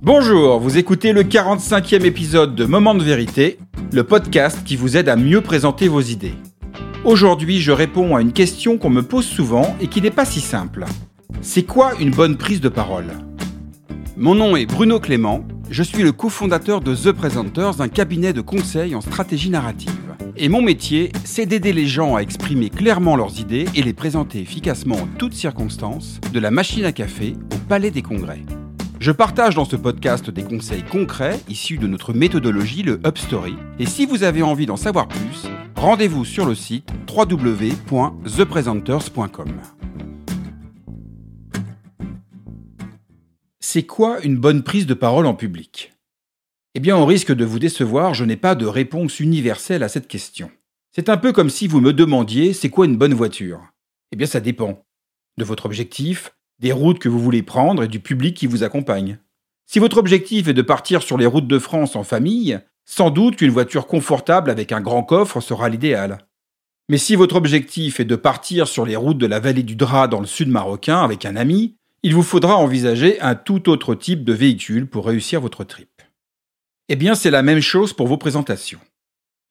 Bonjour, vous écoutez le 45e épisode de Moment de vérité, le podcast qui vous aide à mieux présenter vos idées. Aujourd'hui, je réponds à une question qu'on me pose souvent et qui n'est pas si simple. C'est quoi une bonne prise de parole? Mon nom est Bruno Clément, je suis le cofondateur de The Presenters, un cabinet de conseil en stratégie narrative. Et mon métier, c'est d'aider les gens à exprimer clairement leurs idées et les présenter efficacement en toutes circonstances, de la machine à café au palais des congrès. Je partage dans ce podcast des conseils concrets issus de notre méthodologie, le UpStory. Et si vous avez envie d'en savoir plus, rendez-vous sur le site www.thepresenters.com. C'est quoi une bonne prise de parole en public? Eh bien, au risque de vous décevoir, je n'ai pas de réponse universelle à cette question. C'est un peu comme si vous me demandiez c'est quoi une bonne voiture? Eh bien, ça dépend. De votre objectif, des routes que vous voulez prendre et du public qui vous accompagne. Si votre objectif est de partir sur les routes de France en famille, sans doute qu'une voiture confortable avec un grand coffre sera l'idéal. Mais si votre objectif est de partir sur les routes de la vallée du Drap dans le sud marocain avec un ami, il vous faudra envisager un tout autre type de véhicule pour réussir votre trip. Eh bien, c'est la même chose pour vos présentations.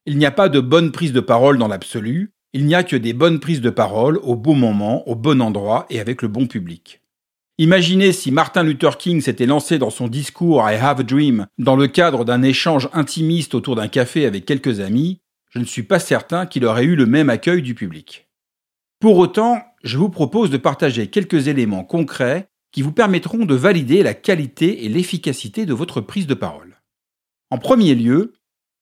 Il n'y a pas de bonne prise de parole dans l'absolu, il n'y a que des bonnes prises de parole au bon moment, au bon endroit et avec le bon public. Imaginez si Martin Luther King s'était lancé dans son discours I Have a Dream dans le cadre d'un échange intimiste autour d'un café avec quelques amis, je ne suis pas certain qu'il aurait eu le même accueil du public. Pour autant, je vous propose de partager quelques éléments concrets qui vous permettront de valider la qualité et l'efficacité de votre prise de parole. En premier lieu,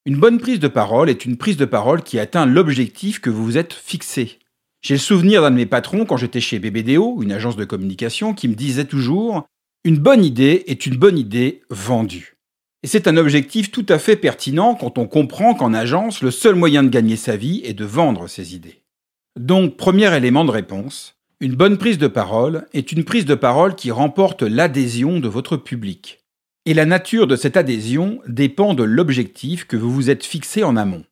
une bonne prise de parole est une prise de parole qui atteint l'objectif que vous vous êtes fixé. J'ai le souvenir d'un de mes patrons quand j'étais chez BBDO, une agence de communication, qui me disait toujours Une bonne idée est une bonne idée vendue. Et c'est un objectif tout à fait pertinent quand on comprend qu'en agence, le seul moyen de gagner sa vie est de vendre ses idées. Donc, premier élément de réponse, une bonne prise de parole est une prise de parole qui remporte l'adhésion de votre public. Et la nature de cette adhésion dépend de l'objectif que vous vous êtes fixé en amont.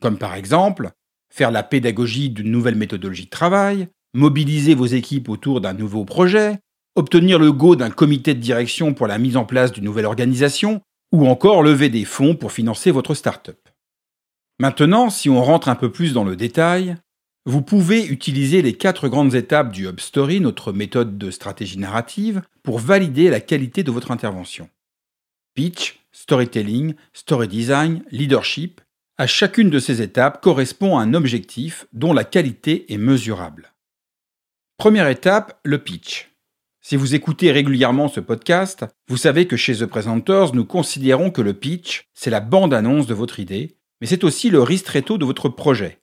Comme par exemple, faire la pédagogie d'une nouvelle méthodologie de travail, mobiliser vos équipes autour d'un nouveau projet, obtenir le go d'un comité de direction pour la mise en place d'une nouvelle organisation, ou encore lever des fonds pour financer votre start-up. Maintenant, si on rentre un peu plus dans le détail, vous pouvez utiliser les quatre grandes étapes du Hub Story, notre méthode de stratégie narrative, pour valider la qualité de votre intervention pitch, storytelling, story design, leadership, à chacune de ces étapes correspond un objectif dont la qualité est mesurable. Première étape, le pitch. Si vous écoutez régulièrement ce podcast, vous savez que chez The Presenters, nous considérons que le pitch, c'est la bande-annonce de votre idée, mais c'est aussi le ristretto de votre projet.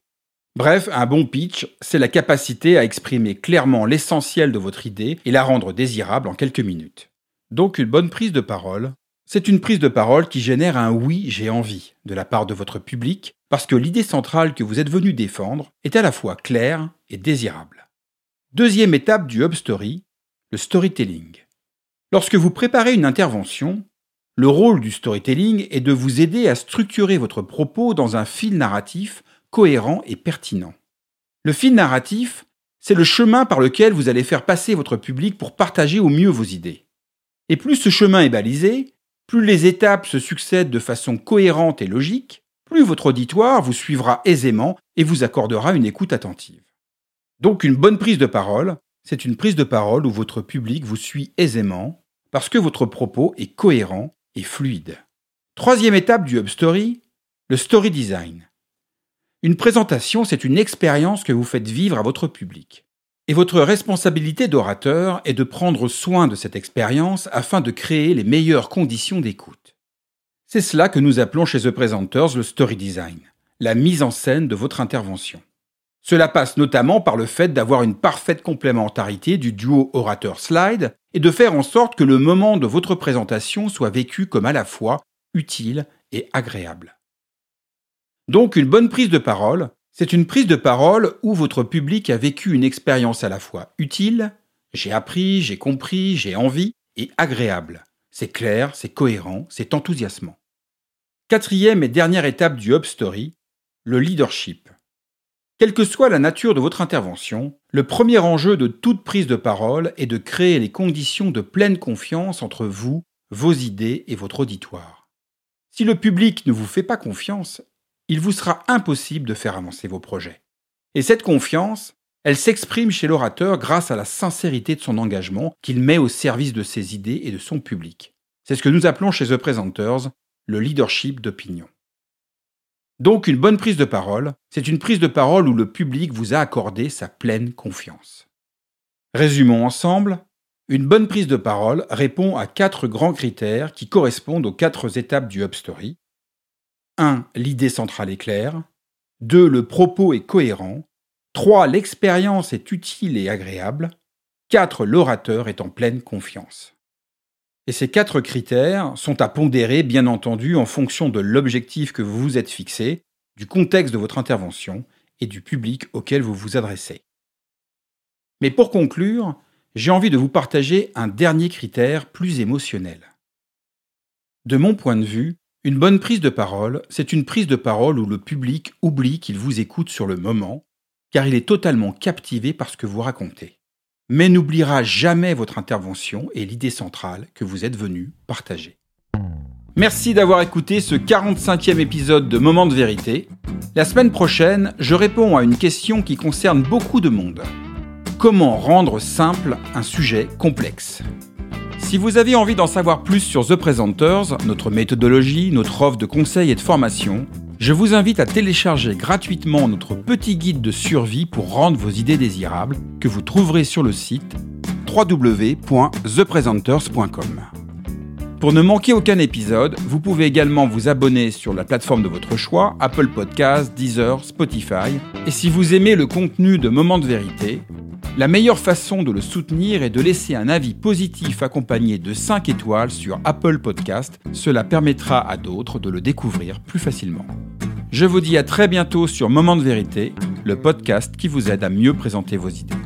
Bref, un bon pitch, c'est la capacité à exprimer clairement l'essentiel de votre idée et la rendre désirable en quelques minutes. Donc une bonne prise de parole, c'est une prise de parole qui génère un oui, j'ai envie de la part de votre public, parce que l'idée centrale que vous êtes venu défendre est à la fois claire et désirable. Deuxième étape du Hub Story, le storytelling. Lorsque vous préparez une intervention, le rôle du storytelling est de vous aider à structurer votre propos dans un fil narratif cohérent et pertinent. Le fil narratif, c'est le chemin par lequel vous allez faire passer votre public pour partager au mieux vos idées. Et plus ce chemin est balisé, plus les étapes se succèdent de façon cohérente et logique, plus votre auditoire vous suivra aisément et vous accordera une écoute attentive. Donc une bonne prise de parole, c'est une prise de parole où votre public vous suit aisément parce que votre propos est cohérent et fluide. Troisième étape du Hub Story, le story design. Une présentation, c'est une expérience que vous faites vivre à votre public. Et votre responsabilité d'orateur est de prendre soin de cette expérience afin de créer les meilleures conditions d'écoute. C'est cela que nous appelons chez The Presenters le story design, la mise en scène de votre intervention. Cela passe notamment par le fait d'avoir une parfaite complémentarité du duo orateur-slide et de faire en sorte que le moment de votre présentation soit vécu comme à la fois utile et agréable. Donc une bonne prise de parole, c'est une prise de parole où votre public a vécu une expérience à la fois utile, j'ai appris, j'ai compris, j'ai envie, et agréable. C'est clair, c'est cohérent, c'est enthousiasmant. Quatrième et dernière étape du Hub Story, le leadership. Quelle que soit la nature de votre intervention, le premier enjeu de toute prise de parole est de créer les conditions de pleine confiance entre vous, vos idées et votre auditoire. Si le public ne vous fait pas confiance, il vous sera impossible de faire avancer vos projets. Et cette confiance, elle s'exprime chez l'orateur grâce à la sincérité de son engagement qu'il met au service de ses idées et de son public. C'est ce que nous appelons chez The Presenters le leadership d'opinion. Donc une bonne prise de parole, c'est une prise de parole où le public vous a accordé sa pleine confiance. Résumons ensemble, une bonne prise de parole répond à quatre grands critères qui correspondent aux quatre étapes du Story. 1. L'idée centrale est claire. 2. Le propos est cohérent. 3. L'expérience est utile et agréable. 4. L'orateur est en pleine confiance. Et ces quatre critères sont à pondérer, bien entendu, en fonction de l'objectif que vous vous êtes fixé, du contexte de votre intervention et du public auquel vous vous adressez. Mais pour conclure, j'ai envie de vous partager un dernier critère plus émotionnel. De mon point de vue, une bonne prise de parole, c'est une prise de parole où le public oublie qu'il vous écoute sur le moment, car il est totalement captivé par ce que vous racontez mais n'oubliera jamais votre intervention et l'idée centrale que vous êtes venu partager. Merci d'avoir écouté ce 45e épisode de Moment de vérité. La semaine prochaine, je réponds à une question qui concerne beaucoup de monde. Comment rendre simple un sujet complexe? Si vous avez envie d'en savoir plus sur The Presenters, notre méthodologie, notre offre de conseils et de formation, je vous invite à télécharger gratuitement notre petit guide de survie pour rendre vos idées désirables que vous trouverez sur le site www.thepresenters.com. Pour ne manquer aucun épisode, vous pouvez également vous abonner sur la plateforme de votre choix, Apple Podcasts, Deezer, Spotify. Et si vous aimez le contenu de Moments de vérité, la meilleure façon de le soutenir est de laisser un avis positif accompagné de 5 étoiles sur Apple Podcast. Cela permettra à d'autres de le découvrir plus facilement. Je vous dis à très bientôt sur Moment de vérité, le podcast qui vous aide à mieux présenter vos idées.